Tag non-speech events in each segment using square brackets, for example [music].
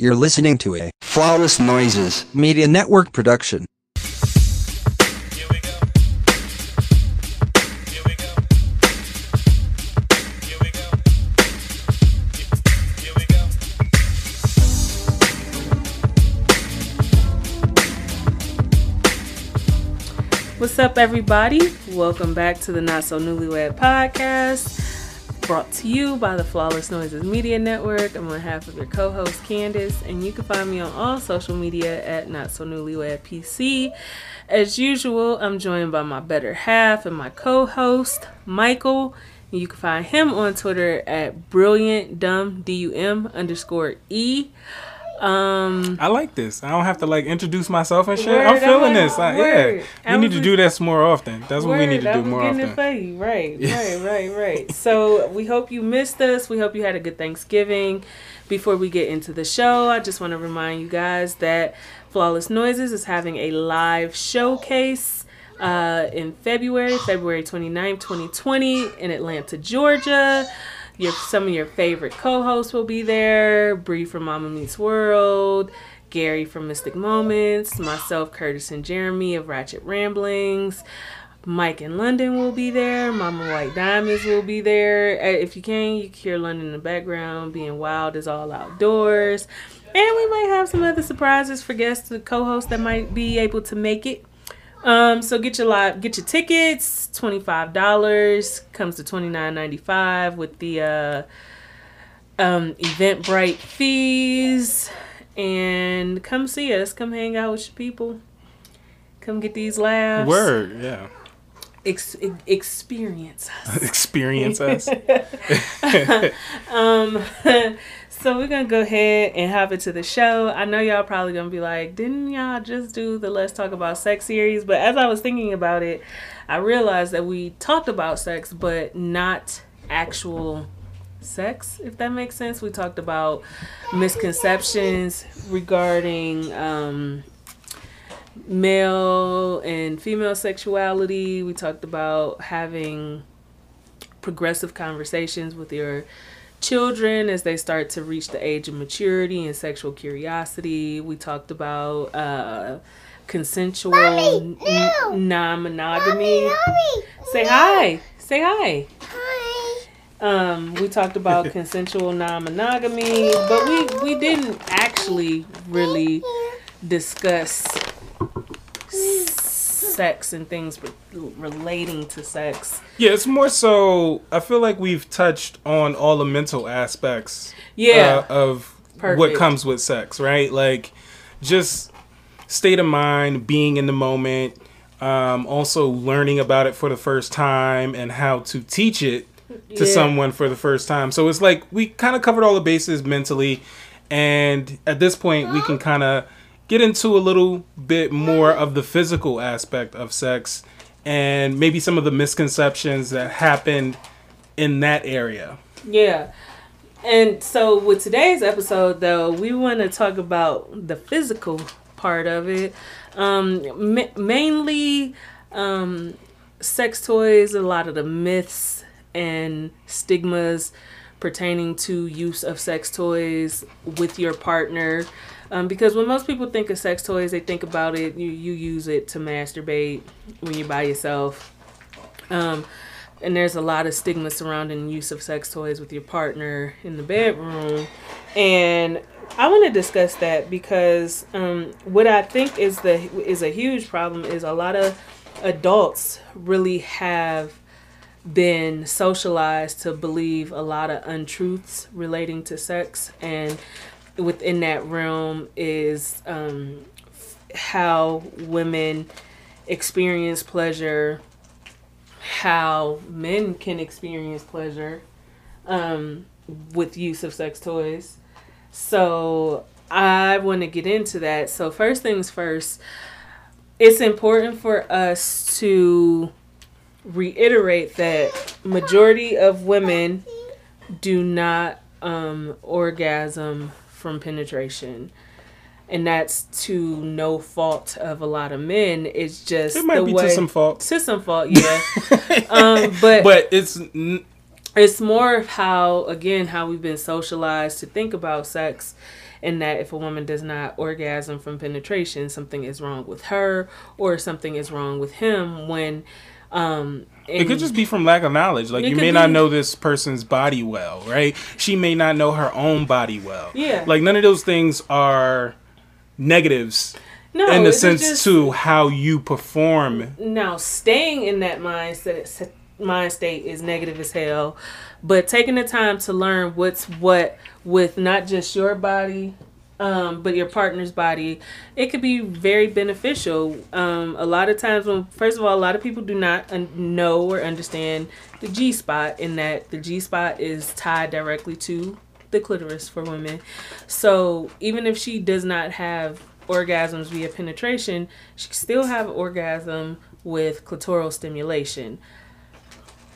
You're listening to a Flawless Noises. Media Network production. What's up, everybody? Welcome back to the Not So Newlywed podcast, brought to you by the Flawless Noises Media Network. I'm on behalf of your co-host Candace, and you can find me on all social media at Not So Newlywed PC. As usual, I'm joined by my better half and my co-host Michael. You can find him on Twitter at brilliant dumb d u m underscore e. Um, I like this. I don't have to like introduce myself and shit. Word, I'm feeling I this. I, yeah, I we need to do this more often. That's what we need to do more often. it for you. Right, [laughs] right, right, right. So we hope you missed us. We hope you had a good Thanksgiving. Before we get into the show, I just want to remind you guys that Flawless Noises is having a live showcase uh, in February, February 29th, 2020 in Atlanta, Georgia. Your, some of your favorite co-hosts will be there. Bree from Mama Meets World, Gary from Mystic Moments, myself, Curtis and Jeremy of Ratchet Ramblings. Mike in London will be there. Mama White Diamonds will be there. Uh, If you can, you can hear London in the background. Being wild is all outdoors. And we might have some other surprises for guests, the co-hosts that might be able to make it. Um, so get your live, get your tickets. Twenty five dollars comes to twenty nine ninety five with the uh, um, Eventbrite fees. And come see us. Come hang out with your people. Come get these laughs. Word, yeah. Ex- experience us. [laughs] Experience us. [laughs] Um, [laughs] so we're gonna go ahead and hop into the show. I know y'all probably gonna be like, didn't y'all just do the Let's Talk About Sex series? But as I was thinking about it, I realized that we talked about sex, but not actual sex, if that makes sense. We talked about misconceptions regarding um, male and female sexuality. We talked about having progressive conversations with your children as they start to reach the age of maturity and sexual curiosity. We talked about uh, consensual n- non-monogamy. Say hi. Say hi. Um, we talked about [laughs] consensual non-monogamy, but we we didn't actually really discuss sex and things re- relating to sex. yeah, it's more so. I feel like we've touched on all the mental aspects. Yeah. uh, of what comes with sex, right? Like, just state of mind, being in the moment. Um, also learning about it for the first time and how to teach it to Yeah. someone for the first time. So it's like we kind of covered all the bases mentally, and at this point we can kind of get into a little bit more of the physical aspect of sex and maybe some of the misconceptions that happened in that area. Yeah. And so with today's episode though, we want to talk about the physical part of it. Um ma- mainly um sex toys, a lot of the myths and stigmas pertaining to use of sex toys with your partner. Um, because when most people think of sex toys, they think about it, you, you use it to masturbate when you're by yourself. Um, and there's a lot of stigma surrounding use of sex toys with your partner in the bedroom. And I want to discuss that because um, what I think is the is a huge problem is a lot of adults really have been socialized to believe a lot of untruths relating to sex and within that realm is um, how women experience pleasure how men can experience pleasure um, with use of sex toys. So I want to get into that. So first things first, it's important for us to reiterate that majority of women do not um, orgasm from penetration. And that's to no fault of a lot of men. It's just It might the be way, to some fault, to some fault, yeah. [laughs] um, but but it's n- it's more of how again how we've been socialized to think about sex and that if a woman does not orgasm from penetration, something is wrong with her or something is wrong with him. When um, It could just be from lack of knowledge. Like you may not know this person's body well, right? She may not know her own body well. Yeah. Like none of those things are negatives no, in the sense just- to how you perform. now staying in that mindset mind state is negative as hell but taking the time to learn what's what with not just your body um, but your partner's body it could be very beneficial. Um, a lot of times when first of all a lot of people do not un- know or understand the g spot in that the g spot is tied directly to the clitoris for women. So even if she does not have orgasms via penetration she still have orgasm with clitoral stimulation.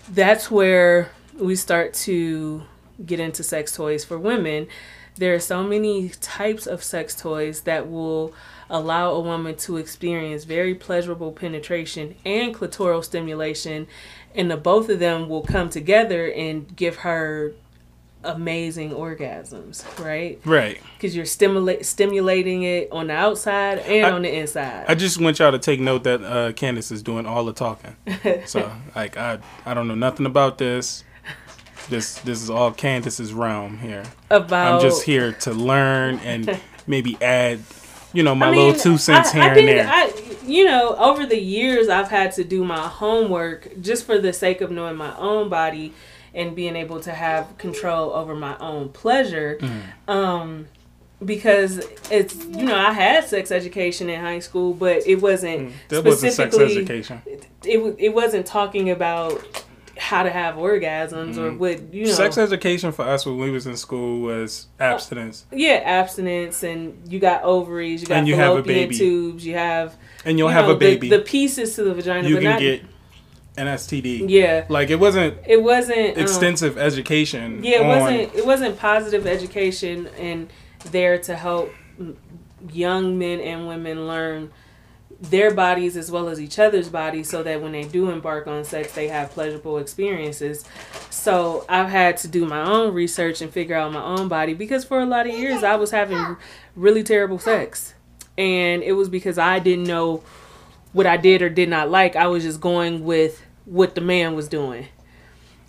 That's where we start to get into sex toys for women. There are so many types of sex toys that will allow a woman to experience very pleasurable penetration and clitoral stimulation, and the both of them will come together and give her amazing orgasms, right? Right. Because you're stimulate stimulating it on the outside and I- on the inside. I just want y'all to take note that uh, Candace is doing all the talking. [laughs] so like I I don't know nothing about this. This this is all Candace's realm here. about I'm just here to learn and [laughs] maybe add, you know, my I little two cents I, here I and there. I, you know, over the years, I've had to do my homework just for the sake of knowing my own body and being able to have control over my own pleasure. Mm. Um, because it's you know I had sex education in high school, but it wasn't that wasn't sex specifically education. it wa- it wasn't talking about how to have orgasms or what you know. Sex education for us when we was in school was abstinence, yeah abstinence and you got ovaries you got And you have a baby. tubes you have and you'll you have know, a baby. The, the pieces to the vagina. you but can not, get an STD. Yeah, Like it wasn't it wasn't um, extensive education. Yeah, it on- wasn't. It wasn't positive education and there to help young men and women learn their bodies as well as each other's bodies so that when they do embark on sex they have pleasurable experiences so i've had to do my own research and figure out my own body because for a lot of years i was having really terrible sex and it was because i didn't know what i did or did not like i was just going with what the man was doing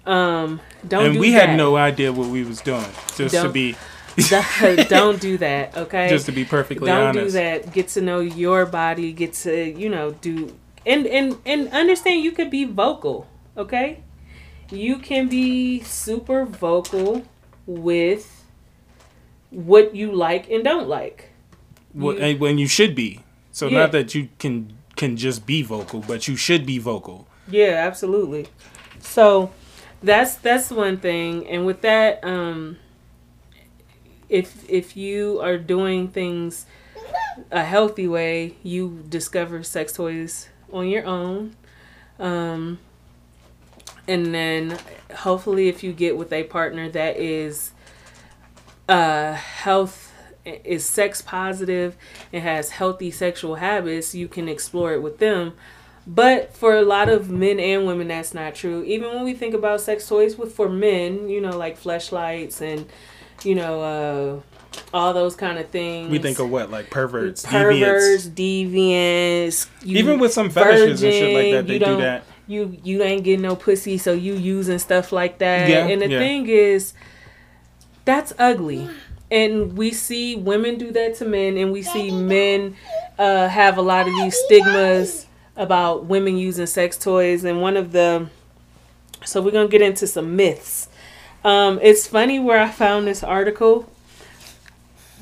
um don't and do we that. had no idea what we was doing. Just to Don't- be [laughs] don't do that okay just to be perfectly don't honest. do that get to know your body get to you know do and and and understand you could be vocal okay you can be super vocal with what you like and don't like you- when you should be. So Yeah. not that you can can just be vocal, but you should be vocal. Yeah, absolutely. So that's that's one thing, and with that, um, if if you are doing things a healthy way, you discover sex toys on your own, um, and then hopefully, if you get with a partner that is uh health is sex positive and has healthy sexual habits you can explore it with them. But for a lot of men and women that's not true. Even when we think about sex toys with for men you know like fleshlights and you know uh all those kind of things We think of what like perverts, perverts deviants. deviants you Even with some fetishes and shit like that, they you do that. you you ain't getting no pussy, so you using stuff like that. Yeah, and the yeah. thing is, that's ugly. And we see women do that to men, and we see men uh, have a lot of these stigmas about women using sex toys. And one of the, so we're gonna get into some myths. Um, it's funny where I found this article,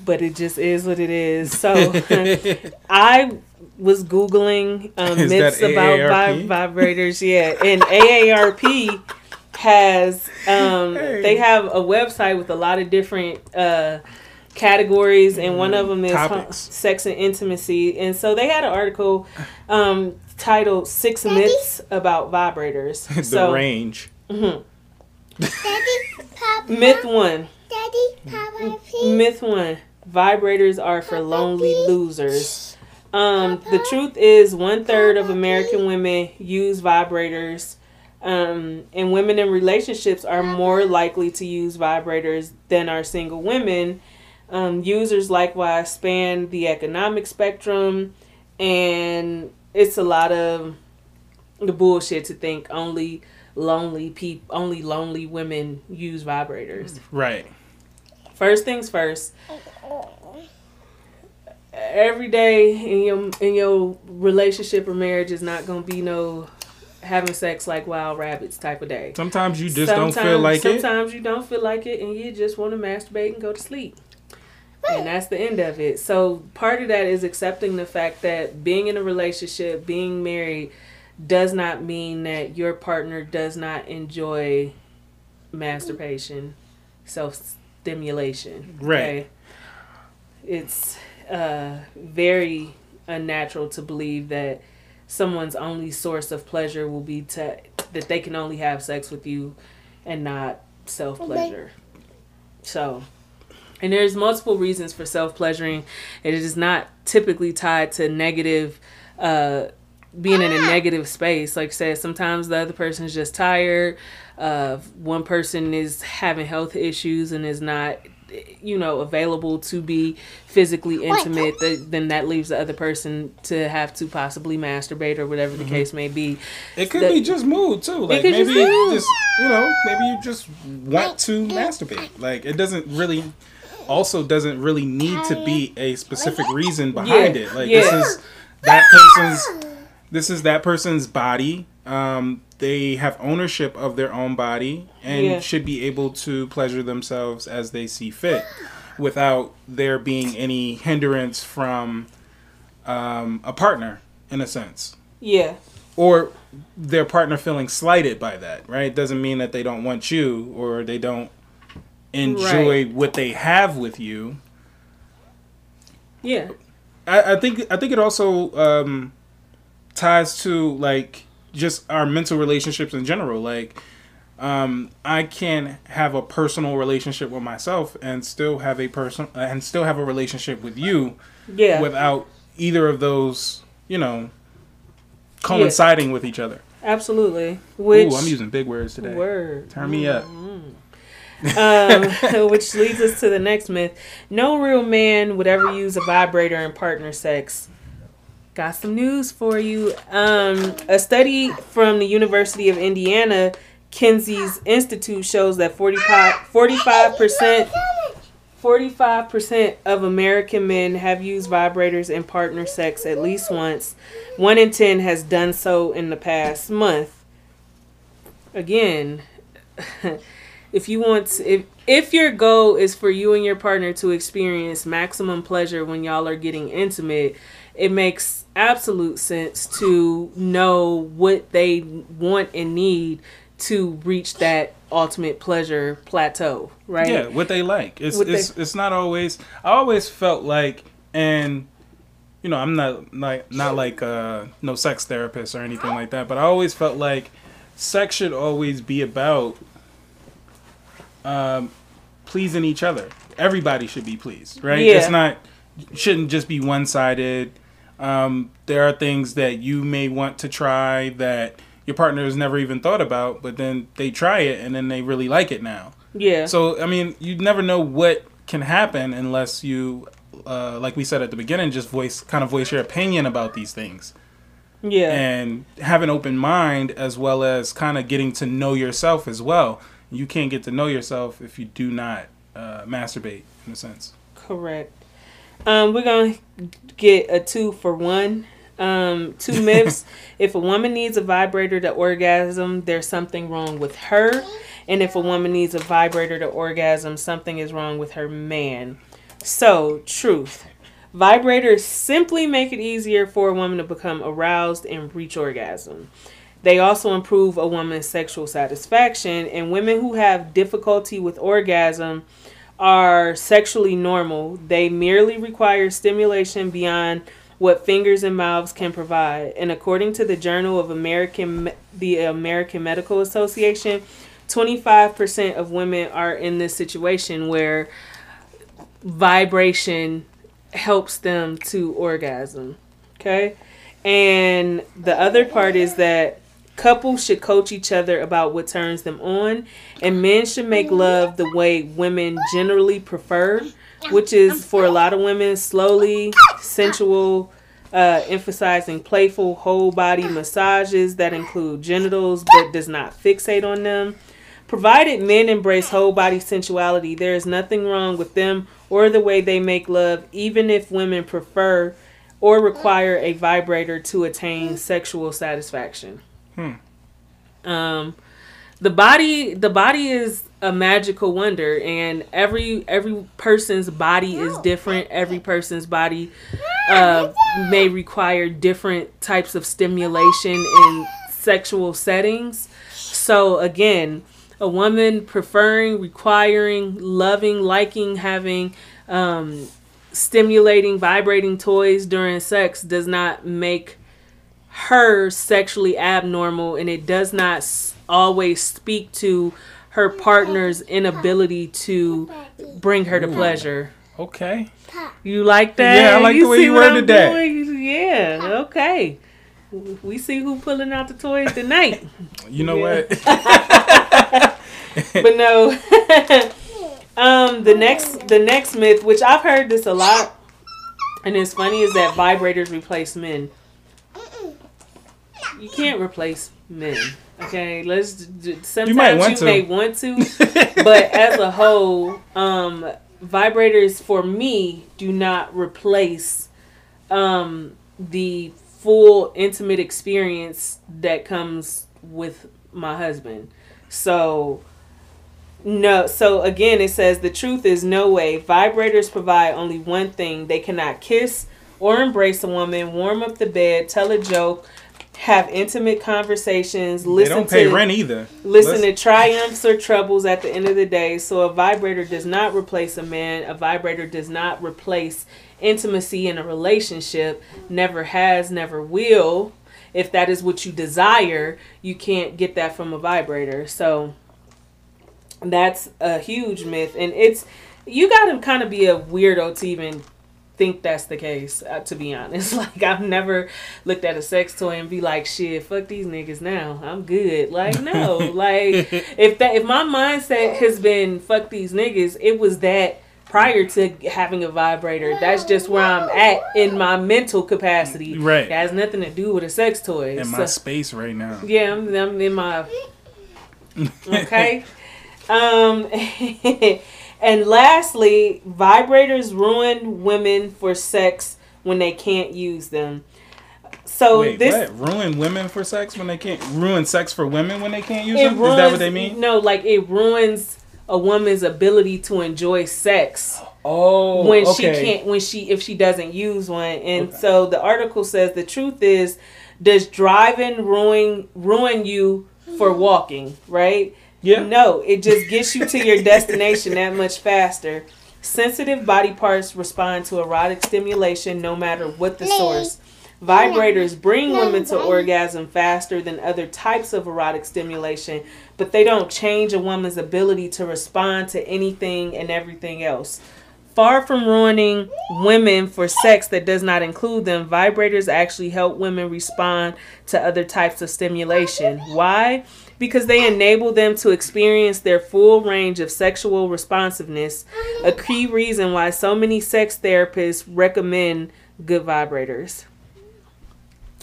but it just is what it is. So [laughs] I was googling um, myths about AARP? vi- vibrators. Yeah, and AARP has um, Hey. they have a website with a lot of different uh, categories, and one of them is hu- Topics. sex and intimacy. And so they had an article um, titled Six Myths About Vibrators. [laughs] the so range. Daddy, Papa, myth one. Daddy, Papa, please. Myth one: vibrators are for lonely losers. Um, the truth is, one third of American women use vibrators, um, and women in relationships are more likely to use vibrators than are single women. Um, users likewise span the economic spectrum, and it's a lot of the bullshit to think only lonely people, only lonely women use vibrators. Right. First things first. Every day in your in your relationship or marriage is not gonna be no having sex like wild rabbits type of day. Sometimes you just don't feel like it. sometimes you don't feel like it and you just want to masturbate and go to sleep. And that's the end of it. So part of that is accepting the fact that being in a relationship, being married, does not mean that your partner does not enjoy masturbation, self stimulation. Right. It's uh, very unnatural to believe that someone's only source of pleasure will be to that they can only have sex with you and not self pleasure. Okay. So, and there's multiple reasons for self pleasuring. It is not typically tied to negative, uh, being in a negative space. Like I said, sometimes the other person is just tired. Uh, one person is having health issues and is not, you know, available to be physically intimate. Th- then that leaves the other person to have to possibly masturbate or whatever the case may be. It could The- be just mood too. Like could maybe just you just you know maybe you just want to masturbate. Like it doesn't really also doesn't really need to be a specific reason behind Yeah, it. Like yeah. this is that person's this is that person's body. Um, they have ownership of their own body and Yeah. should be able to pleasure themselves as they see fit, without there being any hindrance from um, a partner, in a sense Yeah, or their partner feeling slighted by that, right? It Doesn't mean that they don't want you or they don't enjoy Right. what they have with you. yeah, I, I think I think it also um, ties to like just our mental relationships in general. Like um, I can have a personal relationship with myself and still have a person and still have a relationship with you yeah. without either of those, you know, coinciding with each other. Absolutely. Which Ooh, I'm using big words today. word. Turn me up. um, [laughs] which leads us to the next myth. No real man would ever use a vibrator in partner sex. Got some news for you. Um, a study from the University of Indiana, Kinsey's Institute, shows that 45 percent 45% of American men have used vibrators in partner sex at least once. One in 10 has done so in the past month. Again, [laughs] if you want to, if if your goal is for you and your partner to experience maximum pleasure when y'all are getting intimate, it makes absolute sense to know what they want and need to reach that ultimate pleasure plateau, right? Yeah, what they like. It's What they- it's it's not always. I always felt like, and you know, I'm not like not like uh no sex therapist or anything like that, but I always felt like sex should always be about um pleasing each other. Everybody should be pleased, right? Yeah. It's not shouldn't just be one sided. Um, there are things that you may want to try that your partner has never even thought about, but then they try it and then they really like it now. Yeah. So I mean, you never know what can happen unless you, uh, like we said at the beginning, just voice kind of voice your opinion about these things yeah. and have an open mind as well as kind of getting to know yourself as well. You can't get to know yourself if you do not uh, masturbate, in a sense. Correct. Um, we're gonna get a two for one. Um, two [laughs] myths. if a woman needs a vibrator to orgasm, there's something wrong with her. And if a woman needs a vibrator to orgasm, something is wrong with her man. So, truth. Vibrators simply make it easier for a woman to become aroused and reach orgasm. They also improve a woman's sexual satisfaction, and women who have difficulty with orgasm are sexually normal. They merely require stimulation beyond what fingers and mouths can provide. And according to the Journal of American the American Medical Association, 25% of women are in this situation where vibration helps them to orgasm. Okay? And the other part is that couples should coach each other about what turns them on, and men should make love the way women generally prefer. which is for a lot of women slowly, sensual, uh, emphasizing playful whole body massages that include genitals but does not fixate on them. Provided men embrace whole body sensuality, there is nothing wrong with them or the way they make love, even if women prefer or require a vibrator to attain sexual satisfaction. Um, the body, the body is a magical wonder, and every every person's body is different. Every person's body uh, may require different types of stimulation in sexual settings. So again, a woman preferring, requiring, loving, liking, having um, stimulating, vibrating toys during sex does not make her sexually abnormal, and it does not always speak to her partner's inability to bring her to pleasure. Okay. You like that? Yeah, I like the way you worded that. doing? Yeah, okay. We see who pulling out the toys tonight. You know what? but no. [laughs] um, the next the next myth, which I've heard this a lot, and it's funny, is that vibrators replace men. You can't replace men. Okay, let's. d- Sometimes might you, to. may want to, [laughs] but as a whole, um, vibrators for me do not replace um, the full intimate experience that comes with my husband. So no, so again it says the truth is no way. Vibrators provide only one thing. They cannot kiss or embrace a woman, warm up the bed, tell a joke, have intimate conversations, They listen don't pay to rent either. listen Let's- to triumphs or troubles at the end of the day. So a vibrator does not replace a man. A vibrator does not replace intimacy in a relationship. Never has, never will. If that is what you desire, you can't get that from a vibrator. So that's a huge myth and it's you got to kind of be a weirdo to even think that's the case uh, to be honest [laughs] like i've never looked at a sex toy and be like shit fuck these niggas now i'm good like no [laughs] like if that if my mindset has been fuck these niggas it was that prior to having a vibrator that's just where i'm at in my mental capacity Right. it has nothing to do with a sex toy in my space right now. yeah, I'm, I'm in my. [laughs] Okay. um, and lastly, vibrators ruin women for sex when they can't use them. So Wait, this what? Ruin women for sex when they can't ruin sex for women when they can't use them? ruins. Is that what they mean? No, like it ruins a woman's ability to enjoy sex Oh, when okay. she can't when she if she doesn't use one and Okay. so the article says the truth is does driving ruin ruin you for walking right Yeah. no it just gets you to your destination that much faster sensitive body parts respond to erotic stimulation no matter what the source vibrators bring women to orgasm faster than other types of erotic stimulation but they don't change a woman's ability to respond to anything and everything else Far from ruining women for sex that does not include them, vibrators actually help women respond to other types of stimulation. Why? Because they enable them to experience their full range of sexual responsiveness, a key reason why so many sex therapists recommend good vibrators.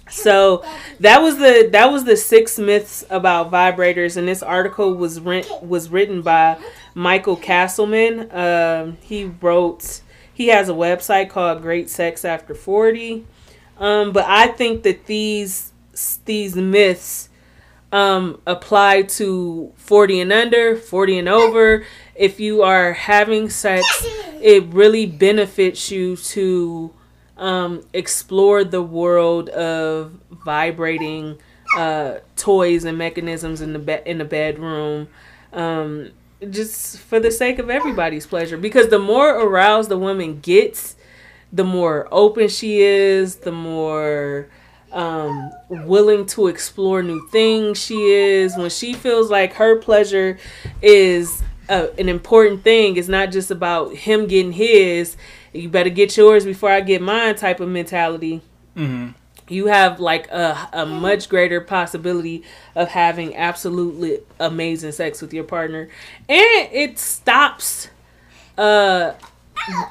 So that was the that was the six myths about vibrators, and this article was rent, was written by Michael Castleman. Um, he wrote he has a website called Great Sex After Forty, um, but I think that these these myths um, apply to forty and under, forty and over. If you are having sex, it really benefits you to um, explore the world of vibrating uh, toys and mechanisms in the be- in the bedroom, um, just for the sake of everybody's pleasure. Because the more aroused the woman gets, the more open she is, the more um, willing to explore new things she is. When she feels like her pleasure is a, an important thing, it's not just about him getting his. You better get yours before I get mine type of mentality. Mhm. You have like a, a much greater possibility of having absolutely amazing sex with your partner, and it stops uh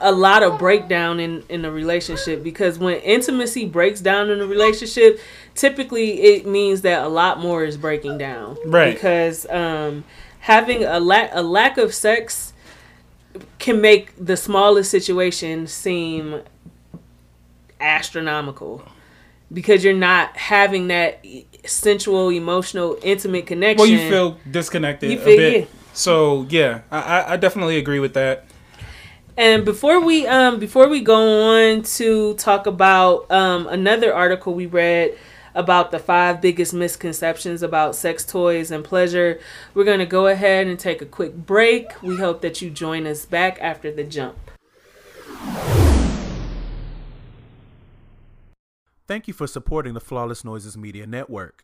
a lot of breakdown in in a relationship because when intimacy breaks down in a relationship, typically it means that a lot more is breaking down. Right. Because um, having a lack a lack of sex can make the smallest situation seem astronomical because you're not having that sensual, emotional, intimate connection. Well, you feel disconnected You a bit. yeah. So yeah, I- I definitely agree with that. And before we um before we go on to talk about um another article we read about the five biggest misconceptions about sex toys and pleasure, we're going to go ahead and take a quick break. We hope that you join us back after the jump. Thank you for supporting the Flawless Noises Media Network.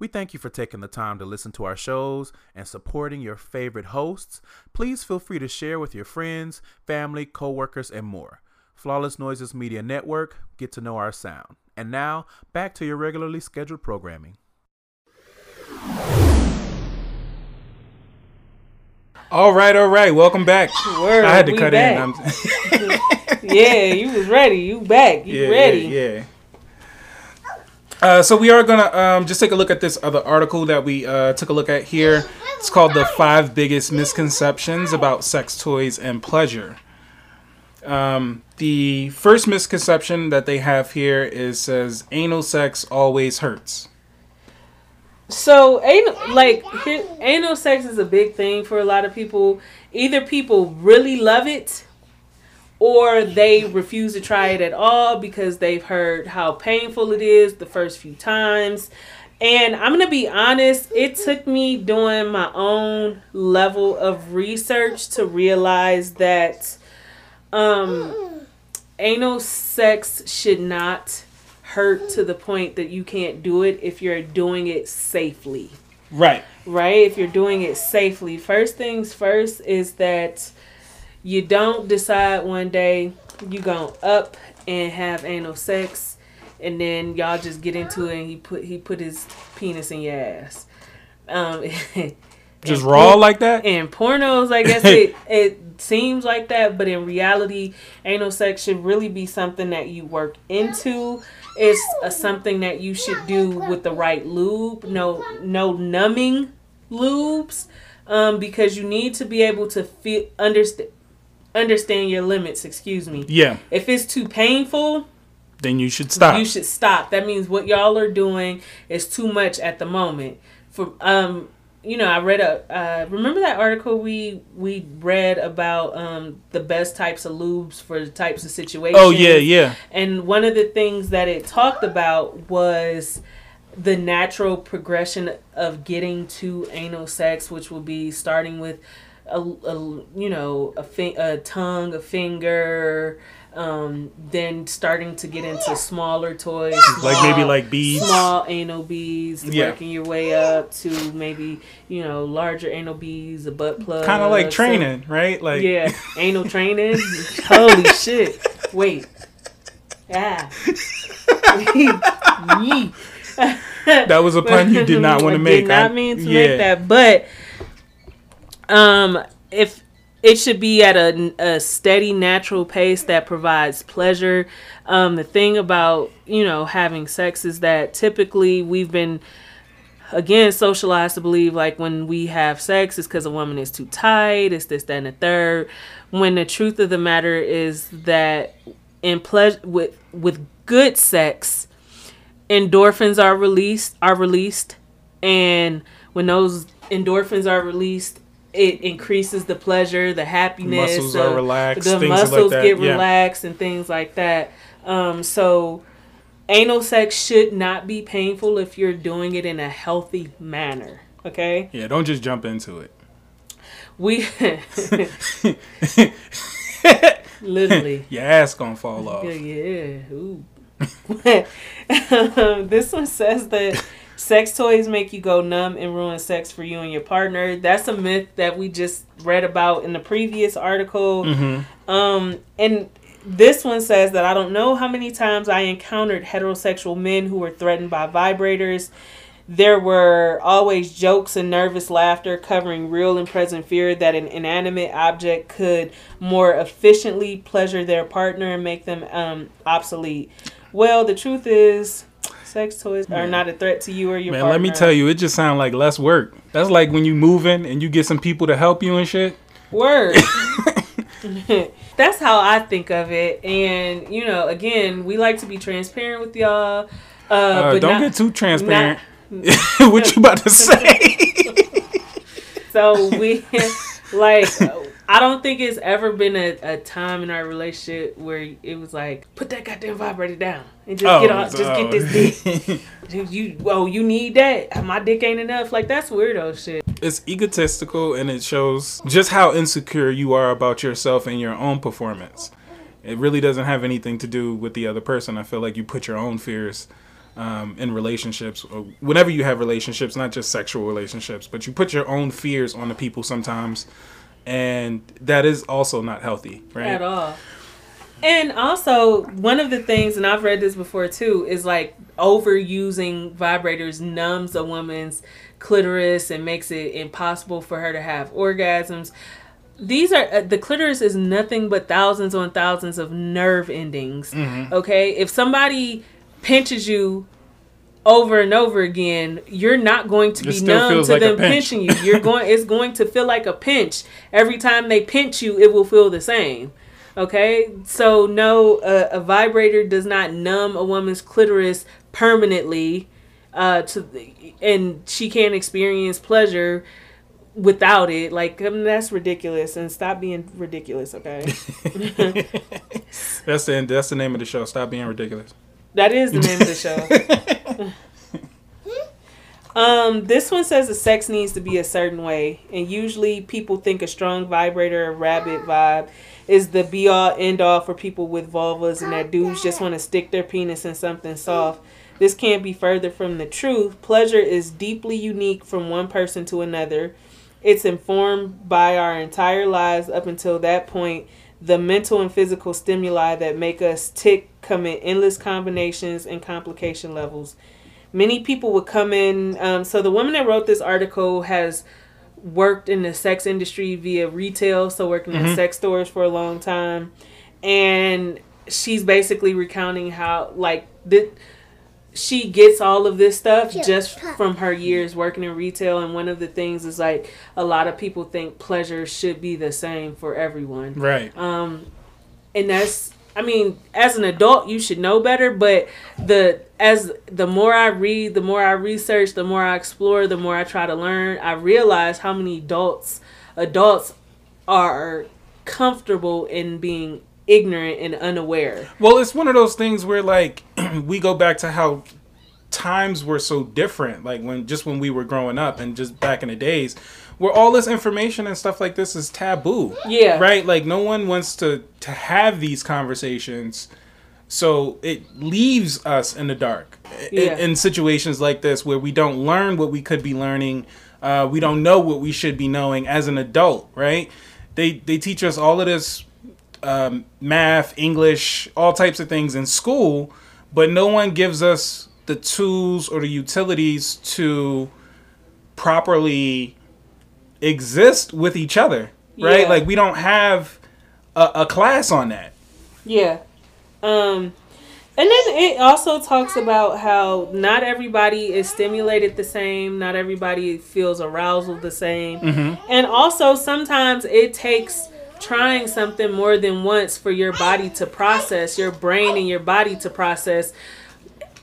We thank you for taking the time to listen to our shows and supporting your favorite hosts. Please feel free to share with your friends, family, coworkers, and more. Flawless Noises Media Network, get to know our sound. And now, back to your regularly scheduled programming. All right, all right. Welcome back. Word, I had to cut back. in. I'm- [laughs] yeah, you was ready. You back. You yeah, ready. Yeah. yeah. Uh, so we are gonna um, just take a look at this other article that we uh, took a look at here. It's called "The Five Biggest Misconceptions About Sex Toys and Pleasure." Um, the first misconception that they have here is says anal sex always hurts. So anal like anal sex is a big thing for a lot of people. Either people really love it or they refuse to try it at all because they've heard how painful it is the first few times. And I'm going to be honest, it took me doing my own level of research to realize that um anal sex should not hurt to the point that you can't do it if you're doing it safely Right. right? If you're doing it safely. First things first is that you don't decide one day you going up and have anal sex and then y'all just get into it and he put he put his penis in your ass. Um [laughs] Just raw like that. in pornos, I guess [laughs] it it seems like that, but in reality, anal sex should really be something that you work into. It's a, something that you should do with the right lube. No, no numbing lubes, um, because you need to be able to feel understand understand your limits. Excuse me. Yeah. If it's too painful, Then you should stop. you should stop. That means what y'all are doing is too much at the moment. For um, you know, I read a uh, remember that article we we read about um the best types of lubes for the types of situations. oh yeah, yeah. And one of the things that it talked about was the natural progression of getting to anal sex, which will be starting with a, a you know a, fi- a tongue, a finger, um, then starting to get into smaller toys, Like maybe like beads. small anal beads, Yeah. working your way up to maybe you know larger anal beads, a butt plug, Kind of like training, right? Like yeah, [laughs] anal training. Holy shit! Wait. Ah. [laughs] That was a pun you did not [laughs] want to make. Did not mean to yeah. make that, but um, if it should be at a, a steady, natural pace that provides pleasure. Um, the thing about you know having sex is that typically we've been again socialized to believe like when we have sex it's because a woman is too tight it's this that and the third when the truth of the matter is that in pleasure with with good sex endorphins are released are released and when those endorphins are released it increases the pleasure the happiness Muscles are relaxed, the like muscles that, get yeah. relaxed and things like that um so anal sex should not be painful if you're doing it in a healthy manner okay Yeah, don't just jump into it. we [laughs] Literally. [laughs] Your ass gonna fall off. Yeah, yeah. Ooh. [laughs] this one says that sex toys make you go numb and ruin sex for you and your partner. That's a myth that we just read about in the previous article. Mm-hmm. Um, and this one says that I don't know how many times I encountered heterosexual men who were threatened by vibrators. There were always jokes and nervous laughter covering real and present fear that an inanimate object could more efficiently pleasure their partner and make them um, obsolete. Well, the truth is, sex toys are not a threat to you or your Man, partner. let me tell you, it just sounds like less work. That's like when you moving and you get some people to help you and shit. Word. [laughs] [laughs] That's how I think of it. And, you know, again, we like to be transparent with y'all. Uh, Uh, but don't not- get too transparent. not- [laughs] what you about to say? So we like I don't think it's ever been a, a time in our relationship where it was like put that goddamn vibrator down and just Oh, get off, just oh. get this dick. [laughs] You- you oh you need that my dick ain't enough like that's weirdo shit. it's egotistical and it shows just how insecure you are about yourself and your own performance. It really doesn't have anything to do with the other person. I feel like you put your own fears um, in relationships, or whenever you have relationships, not just sexual relationships, but you put your own fears on the people sometimes, and that is also not healthy, right? at all. And also, one of the things, and I've read this before too, is like overusing vibrators numbs a woman's clitoris and makes it impossible for her to have orgasms. These are uh, the clitoris is nothing but thousands on thousands of nerve endings. Okay, if somebody pinches you over and over again, you're not going to It be numb to like them pinch. pinching you. You're going it's going to feel like a pinch. Every time they pinch you, it will feel the same. Okay? So no uh, a vibrator does not numb a woman's clitoris permanently uh to and she can't experience pleasure without it. Like I mean, that's ridiculous and stop being ridiculous, okay? [laughs] That's the that's the name of the show. Stop being ridiculous. That is the name of the show. [laughs] [laughs] um, this one says the sex needs to be a certain way, and usually people think a strong vibrator, a rabbit vibe, is the be all end all for people with vulvas, and that dudes just want to stick their penis in something soft. This can't be further from the truth. Pleasure is deeply unique from one person to another. It's informed by our entire lives up until that point. The mental and physical stimuli that make us tick come in endless combinations and complication levels. Many people would come in. Um, so, the woman that wrote this article has worked in the sex industry via retail, so working in sex stores for a long time. And she's basically recounting how, like, the, she gets all of this stuff just from her years working in retail and one of the things is like a lot of people think pleasure should be the same for everyone Right. um and that's i mean as an adult you should know better but the as the more i read the more i research the more i explore the more i try to learn i realize how many adults adults are comfortable in being ignorant and unaware Well, it's one of those things where like [clears throat] we go back to how times were so different, like when just when we were growing up and just back in the days, where all this information and stuff like this is taboo. Yeah. Right? Like no one wants to to have these conversations. So it leaves us in the dark Yeah. in, situations like this where we don't learn what we could be learning. Uh, we don't know what we should be knowing as an adult, right? They they teach us all of this um, math, English, all types of things in school, but no one gives us the tools or the utilities to properly exist with each other, right? Yeah. Like we don't have a, a class on that. Yeah. Um and then it also talks about how not everybody is stimulated the same, not everybody feels arousal the same. And also sometimes it takes trying something more than once for your body to process, your brain and your body to process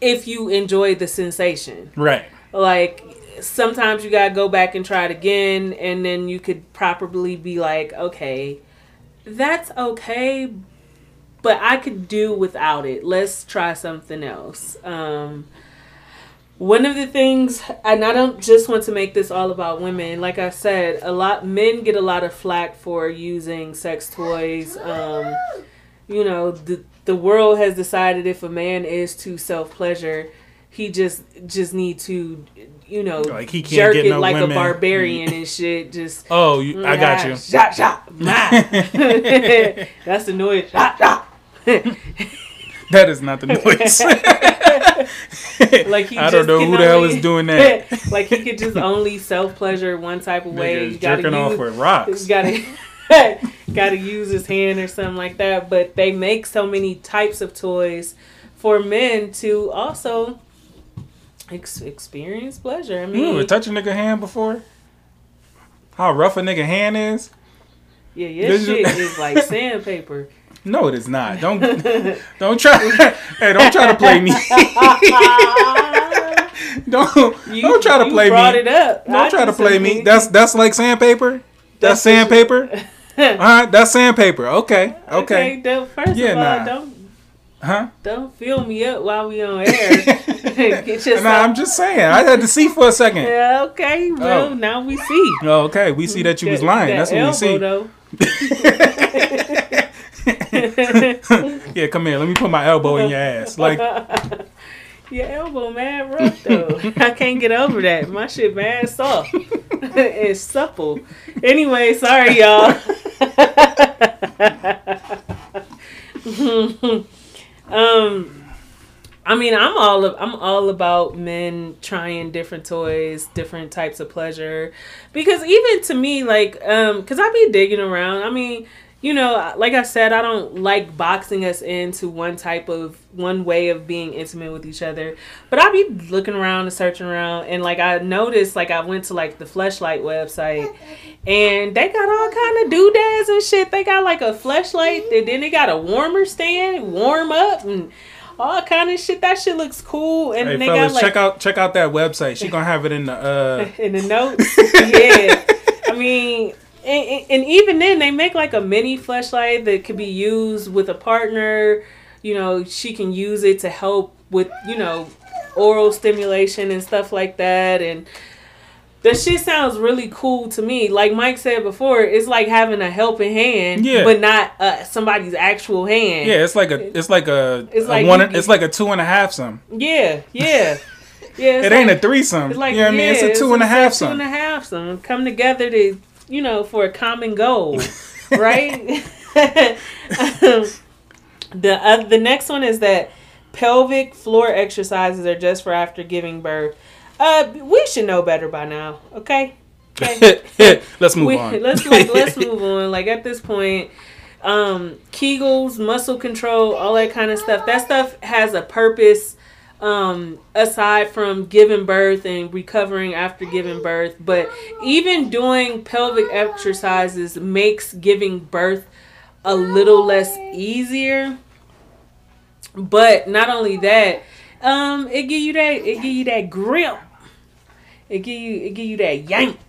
if you enjoy the sensation. Right. like sometimes you gotta go back and try it again and then you could properly be like okay that's okay but i could do without it. Let's try something else. Um one of the things, and I don't just want to make this all about women. Like I said, a lot men get a lot of flack for using sex toys. Um, you know, the the world has decided if a man is to self pleasure, he just just need to, you know, Like, he can't jerk get it no like women. a barbarian and shit. Just [laughs] Oh, you, I got you. [laughs] Shot, shot. [laughs] That's the noise. Shot, shot. [laughs] That is not the noise. [laughs] Like he I don't know who the hell is doing [laughs] that. like he could just only self pleasure one type of way. You gotta jerking off with rocks. gotta gotta use his hand or something like that. But they make so many types of toys for men to also ex- experience pleasure. I mean, You ever touch a nigga hand before? How rough a nigga hand is? yeah, your Did you- shit is like sandpaper. No, it is not. Don't [laughs] don't try. [laughs] hey, don't try to play me. [laughs] don't You, don't try to play me. it up. Don't I try to play me. That's that's like sandpaper. That's, That's sandpaper. All right, that's sandpaper. Okay, okay. okay. First Yeah, of all, nah. don't Huh? don't fill me up while we on air. Get yourself. Nah, I'm just saying. I had to see for a second. Yeah, okay. Well, Oh. now we see. Oh, okay, we see that you was lying. that That's what we see. [laughs] Yeah, come here. Let me put my elbow in your ass. Like. [laughs] Your elbow mad rough though. I can't get over that. My shit mad soft. [laughs] it's supple. Anyway, sorry y'all. um I mean, I'm all of, I'm all about men trying different toys, different types of pleasure, because even to me, like, um, cause I be digging around. I mean, you know, like I said, I don't like boxing us into one type of one way of being intimate with each other. But I'll be looking around and searching around, and like I noticed, like I went to like the Fleshlight website, and they got all kind of doodads and shit. They got like a fleshlight, and then they got a warmer stand, warm up, and all kind of shit. That shit looks cool, and hey, they fellas, got like check out check out that website. She gonna have it in the. uh [laughs] in the notes. yeah, [laughs] I mean, and, and- even then, they make like a mini fleshlight that could be used with a partner. You know, she can use it to help with you know oral stimulation and stuff like that, and. The shit sounds really cool to me. Like Mike said before, it's like having a helping hand, Yeah. but not uh, somebody's actual hand. Yeah, it's like a it's like a, It's a like one. It's like a two and a half some. yeah, yeah. [laughs] Yeah, it's It ain't a threesome. It's like you know what I mean? It's yeah, a two and a half Two and some. a half some come together to you know for a common goal, [laughs] right? [laughs] the uh, the next one is that pelvic floor exercises are just for after giving birth. Uh, we should know better by now. Okay. Okay. [laughs] Let's move We- on. Let's like let's move on. Like at this point, um, Kegels, muscle control, all that kind of stuff. That stuff has a purpose. Um, aside from giving birth and recovering after giving birth, but even doing pelvic exercises makes giving birth a little less easier. But not only that, um, it give you that it give you that grip. It give you it give you that yank.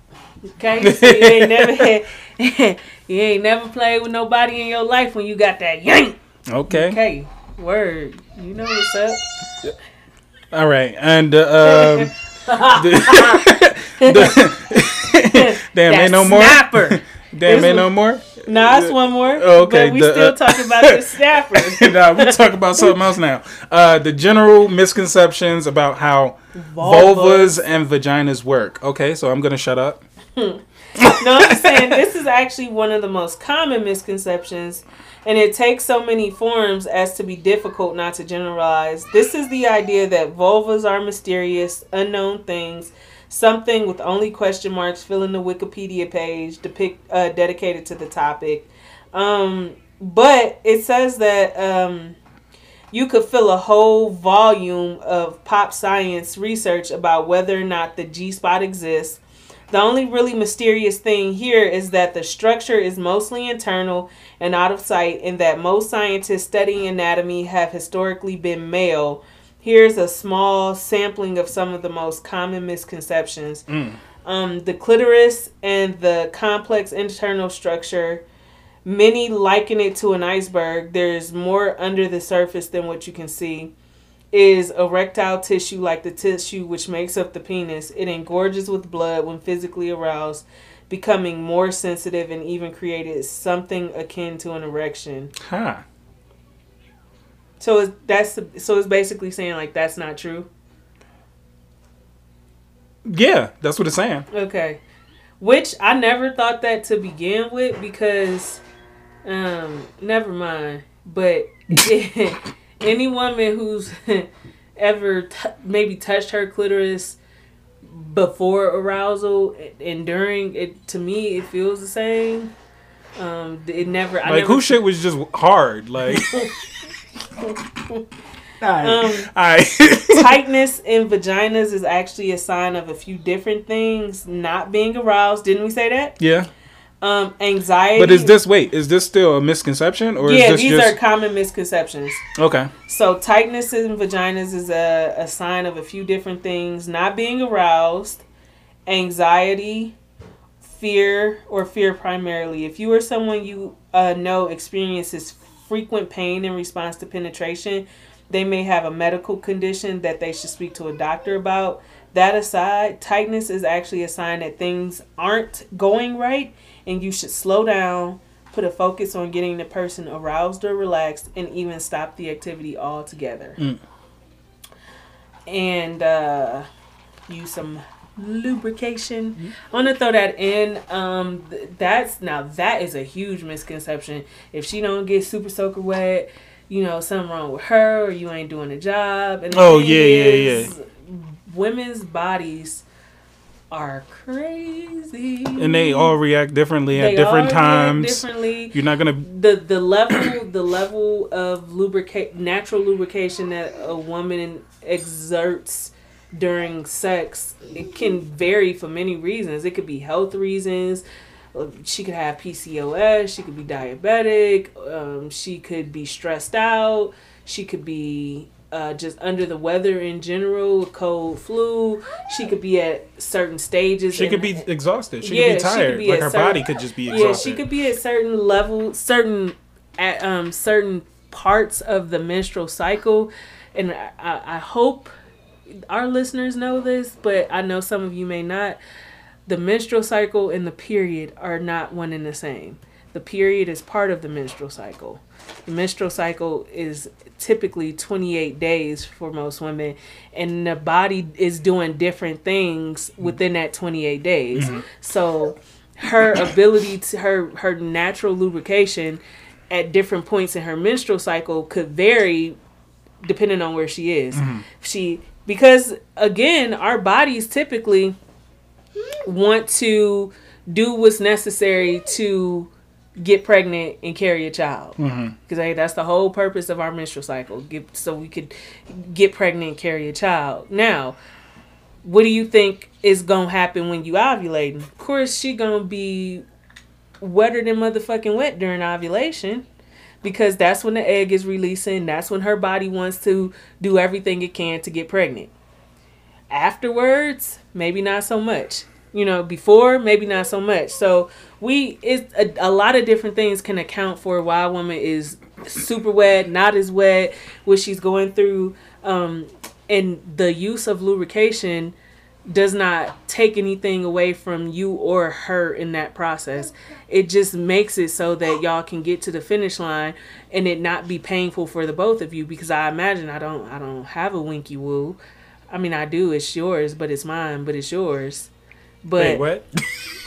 Okay, so you ain't [laughs] never had, [laughs] you ain't never played with nobody in your life when you got that yank. okay. Okay, word. You know what's up. All right. And uh, um, the, [laughs] the- [laughs] damn, that ain't no more. snapper. [laughs] Damn, This ain't no more. Nah, it's one more. Okay, but we the, still uh, talking about the snapper. nah, we talk about something else now. Uh, the general misconceptions about how vulvas and vaginas work. Okay, so I'm gonna shut up. [laughs] No, I'm saying this is actually one of the most common misconceptions, and it takes so many forms as to be difficult not to generalize. This is the idea that vulvas are mysterious, unknown things, something with only question marks filling the Wikipedia page depict uh, dedicated to the topic. Um, but it says that um, you could fill a whole volume of pop science research about whether or not the G spot exists. The only really mysterious thing here is that the structure is mostly internal and out of sight, and that most scientists studying anatomy have historically been male. Here's a small sampling of some of the most common misconceptions. Um, the clitoris and the complex internal structure. Many liken it to an iceberg. There's more under the surface than what you can see. Is erectile tissue like the tissue which makes up the penis. It engorges with blood when physically aroused, becoming more sensitive and even created something akin to an erection. Huh. So is that's so it's basically saying like that's not true. Yeah, that's what it's saying. Okay. Which I never thought that to begin with because um never mind. But [laughs] any woman who's [laughs] ever t- maybe touched her clitoris before arousal and during it to me it feels the same. Um it never I Like never who shit was just hard. Like [laughs] [laughs] um I tightness in vaginas is actually a sign of a few different things not being aroused. Didn't we say that? Yeah. Um, anxiety. But is this wait, is this still a misconception or Yeah, is this these just are common misconceptions. Okay. So tightness in vaginas is a, a sign of a few different things: not being aroused, anxiety, fear, or fear primarily. If you or someone you uh, know experiences frequent pain in response to penetration, they may have a medical condition that they should speak to a doctor about. That aside, tightness is actually a sign that things aren't going right and you should slow down, put a focus on getting the person aroused or relaxed, and even stop the activity altogether. And uh, use some lubrication. I want to throw that in. Um, th- that's now that is a huge misconception. If she don't get super soaker wet, you know something wrong with her, or you ain't doing the job. And Oh, thing yeah, yeah, Women's bodies are crazy, And they all react differently at They different times. Differently, You're not gonna the the level the level of lubricate natural lubrication that a woman exerts during sex it can vary for many reasons. It could be health reasons. She could have pcos she could be diabetic um, she could be stressed out she could be uh, just under the weather in general cold flu she could be at certain stages she could be exhausted. She Yeah, could be could tired. be like her certain- body could just be exhausted. yeah, she could be at certain level, certain at um certain parts of the menstrual cycle, and I, I I hope our listeners know this, but I know some of you may not. The menstrual cycle and the period are not one and the same. The period is part of the menstrual cycle. The menstrual cycle is typically 28 days for most women, and the body is doing different things mm-hmm. within that 28 days. Mm-hmm. So, her ability to her her natural lubrication at different points in her menstrual cycle could vary depending on where she is. Mm-hmm. She because again, our bodies typically want to do what's necessary to get pregnant and carry a child. Mm-hmm. Because hey, that's the whole purpose of our menstrual cycle. Get so we could get pregnant and carry a child. Now what do you think is gonna happen when you ovulating of course she gonna be wetter than motherfucking wet during ovulation because that's when the egg is releasing. That's when her body wants to do everything it can to get pregnant. Afterwards maybe not so much you know before maybe not so much so we it's a, a lot of different things can account for why a woman is super wet not as wet what she's going through um and the use of lubrication does not take anything away from you or her in that process. It just makes it so that y'all can get to the finish line and it not be painful for the both of you because I imagine I don't I don't have a winky woo. I mean I do, it's yours, but it's mine, but it's yours. But Wait,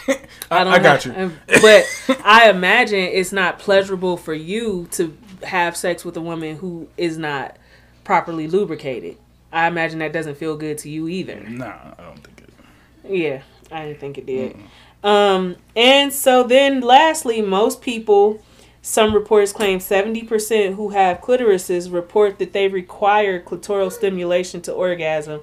what? [laughs] I, don't I got know. you. Um, But [laughs] I imagine it's not pleasurable for you to have sex with a woman who is not properly lubricated. I imagine that doesn't feel good to you either. Nah, I don't think it. Yeah, I didn't think it did. Um, and so then lastly, most people, some reports claim 70% who have clitorises report that they require clitoral stimulation to orgasm.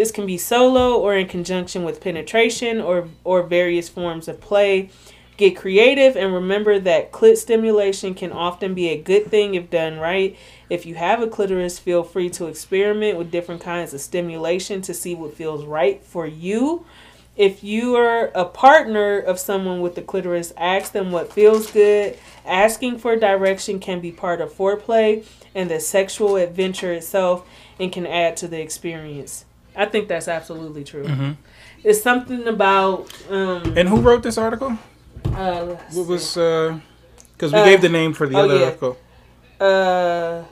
This can be solo or in conjunction with penetration or, or various forms of play. Get creative and remember that clit stimulation can often be a good thing if done right. If you have a clitoris, feel free to experiment with different kinds of stimulation to see what feels right for you. If you are a partner of someone with the clitoris, ask them what feels good. Asking for direction can be part of foreplay. and the sexual adventure itself and can add to the experience. I think that's absolutely true. Mm-hmm. It's something about um And who wrote this article? uh, What was uh? Because we Uh, gave the name for the oh, other yeah. article. uh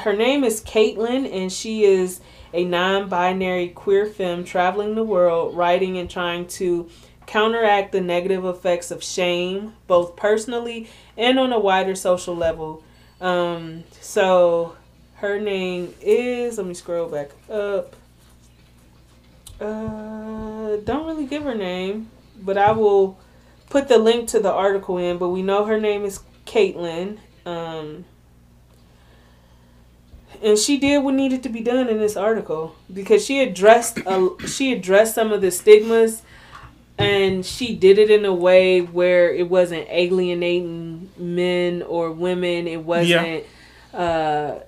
her name is Caitlin and she is a non-binary queer femme traveling the world writing and trying to counteract the negative effects of shame both personally and on a wider social level um so her name is let me scroll back up uh don't really give her name but i will put the link to the article in but we know her name is caitlin um and she did what needed to be done in this article because she addressed a, she addressed some of the stigmas and she did it in a way where it wasn't alienating men or women it wasn't uh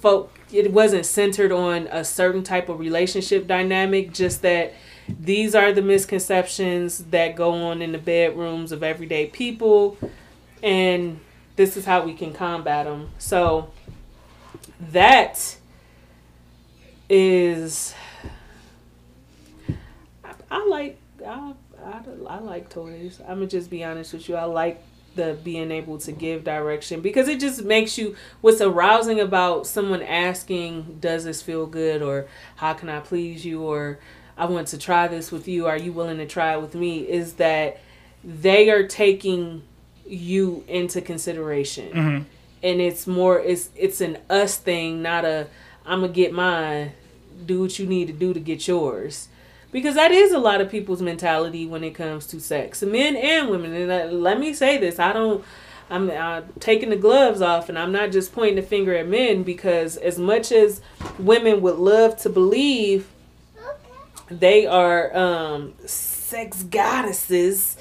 folk it wasn't centered on a certain type of relationship dynamic just that these are the misconceptions that go on in the bedrooms of everyday people and this is how we can combat them so that is I, I like I, I, I like toys. I'm gonna just be honest with you. I like the being able to give direction because it just makes you what's arousing about someone asking does this feel good? or how can i please you? or i want to try this with you. Are you willing to try it with me? is that they are taking you into consideration. Mm-hmm. And it's more it's it's an us thing not a i'm gonna get mine do what you need to do to get yours because that is a lot of people's mentality when it comes to sex men and women. And uh, let me say this i don't i'm uh, taking the gloves off and i'm not just pointing the finger at men because as much as women would love to believe they are um sex goddesses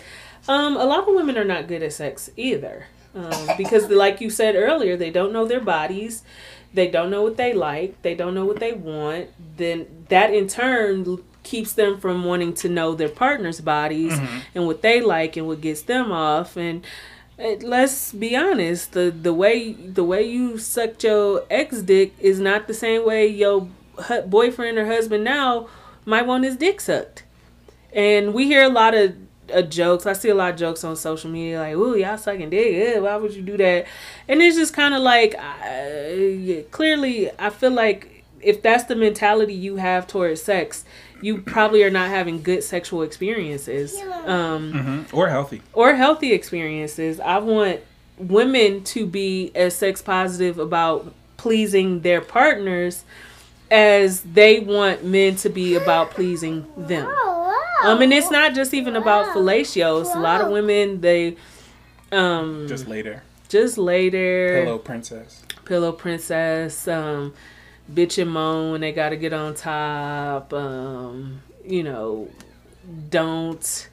um a lot of women are not good at sex either. Um, because like you said earlier they don't know their bodies they don't know what they like they don't know what they want then that in turn keeps them from wanting to know their partner's bodies and what they like and what gets them off and uh, let's be honest the the way the way you sucked your ex dick is not the same way your hu- boyfriend or husband now might want his dick sucked and we hear a lot of uh, jokes. I see a lot of jokes on social media, like, "Ooh, y'all sucking dick. Ugh, why would you do that?" And it's just kind of like, uh, clearly, I feel like if that's the mentality you have towards sex, you probably are not having good sexual experiences, um, Mm-hmm. Or healthy. or healthy experiences. I want women to be as sex positive about pleasing their partners as they want men to be about pleasing them. Um, and it's not just even about fellatios. A lot of women they um Just later. just lay there Hello, princess. pillow princess, um, bitch and moan they gotta get on top. Um, you know, don't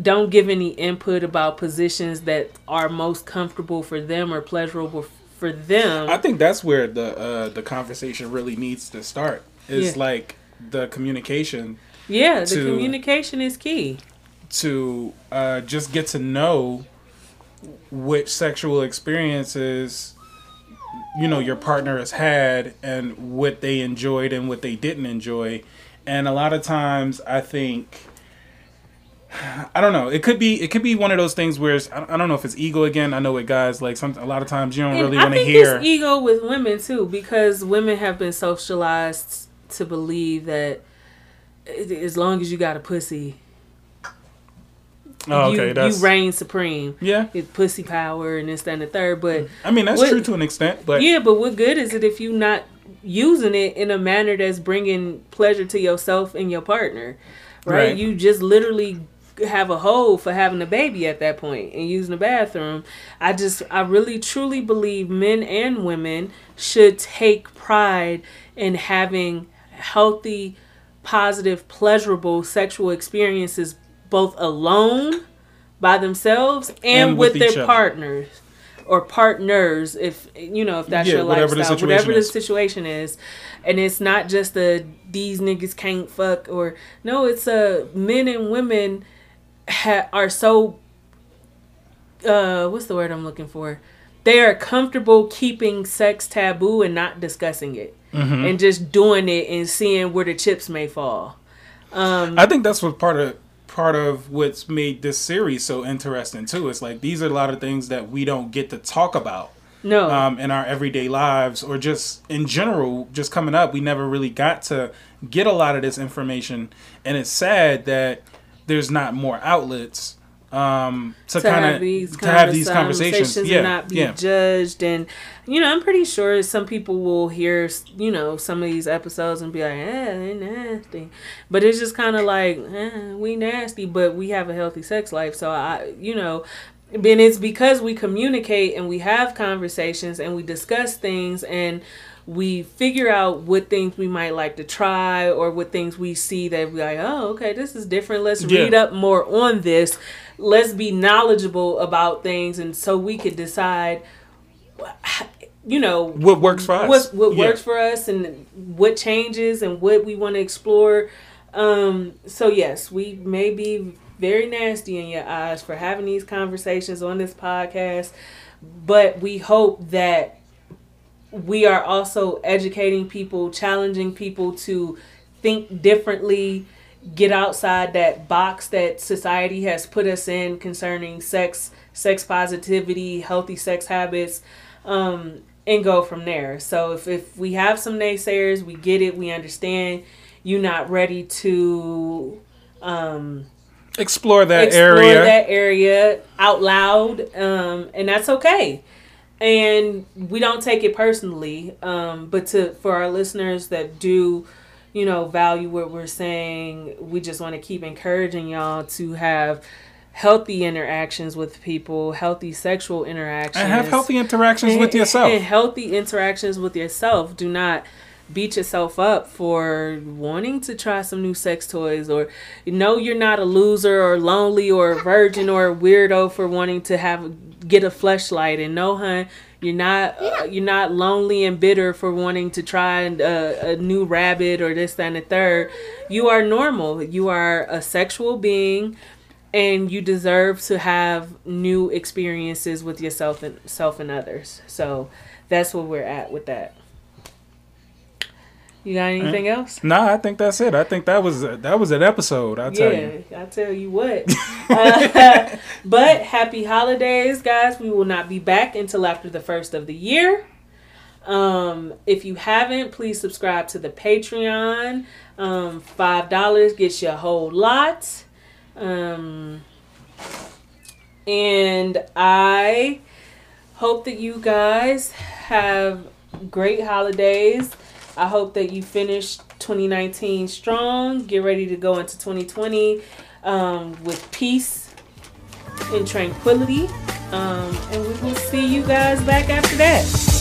don't give any input about positions that are most comfortable for them or pleasurable for them. I think that's where the uh, the conversation really needs to start. Is Yeah. like the communication yeah, the to- communication is key. to uh, just get to know which sexual experiences you know your partner has had and what they enjoyed and what they didn't enjoy. And a lot of times i think i don't know. It could be it could be one of those things where it's, i don't know if it's ego again. I know with guys like some a lot of times you don't And really want to hear it's ego with women too, because women have been socialized to believe that as long as you got a pussy, oh, you, okay that's you reign supreme. yeah It's pussy power and this, that, and the third. But i mean that's What- true to an extent but yeah, but what good is it if you're not using it in a manner that's bringing pleasure to yourself and your partner? Right? Right. You just literally have a hole for having a baby at that point and using the bathroom. I just I really truly believe men and women should take pride in having healthy, positive, pleasurable sexual experiences both alone by themselves and, And with, with their other. partners or partners if you know if that's Yeah, your whatever lifestyle situation whatever the situation is and it's not just the these niggas can't fuck or no it's a men and women ha- are so uh what's the word i'm looking for they are comfortable keeping sex taboo and not discussing it Mm-hmm. and just doing it and seeing where the chips may fall. I think that's what part of part of what's made this series so interesting too. It's like these are a lot of things that we don't get to talk about No, um, in our everyday lives or just in general, just coming up. We never really got to get a lot of this information, and it's sad that there's not more outlets um, to, to kind have of these to have these conversations conversations. Yeah, and not be yeah. judged and you know i'm pretty sure some people will hear you know some of these episodes and be like eh nasty but it's just kind of like eh, we nasty but we have a healthy sex life so i you know and it's because we communicate and we have conversations and we discuss things and we figure out what things we might like to try or what things we see that we like, oh, okay, this is different. Let's Yeah. read up more on this. Let's be knowledgeable about things and so we could decide you know What works for us? what what Yeah. works for us and what changes and what we want to explore. Um, so yes, we may be very nasty in your eyes for having these conversations on this podcast, but we hope that we are also educating people, challenging people to think differently, get outside that box that society has put us in concerning sex, sex positivity, healthy sex habits, um, and go from there. So if, if we have some naysayers, we get it, we understand you're not ready to um, Explore that explore area. that area out loud, um, and that's okay. And we don't take it personally, um, but to for our listeners that do, you know, value what we're saying, we just want to keep encouraging y'all to have healthy interactions with people, healthy sexual interactions, and have healthy interactions with yourself. and healthy interactions with yourself. Do not beat yourself up for wanting to try some new sex toys or know you're not a loser or lonely or a virgin or a weirdo for wanting to have get a fleshlight and no hun you're not uh, you're not lonely and bitter for wanting to try a, a new rabbit or this that and the third you are normal you are a sexual being and you deserve to have new experiences with yourself and self and others. So that's where we're at with that. You got anything else? Nah, I think that's it. I think that was a, that was an episode. I tell you. Yeah, I tell you what. [laughs] Uh, [laughs] but happy holidays, guys. We will not be back until after the first of the year. Um, if you haven't, please subscribe to the Patreon. Um, Five dollars gets you a whole lot. Um, and I hope that you guys have great holidays. I hope that you finish 2019 strong. Get ready to go into 2020 um, with peace and tranquility. Um, and we will see you guys back after that.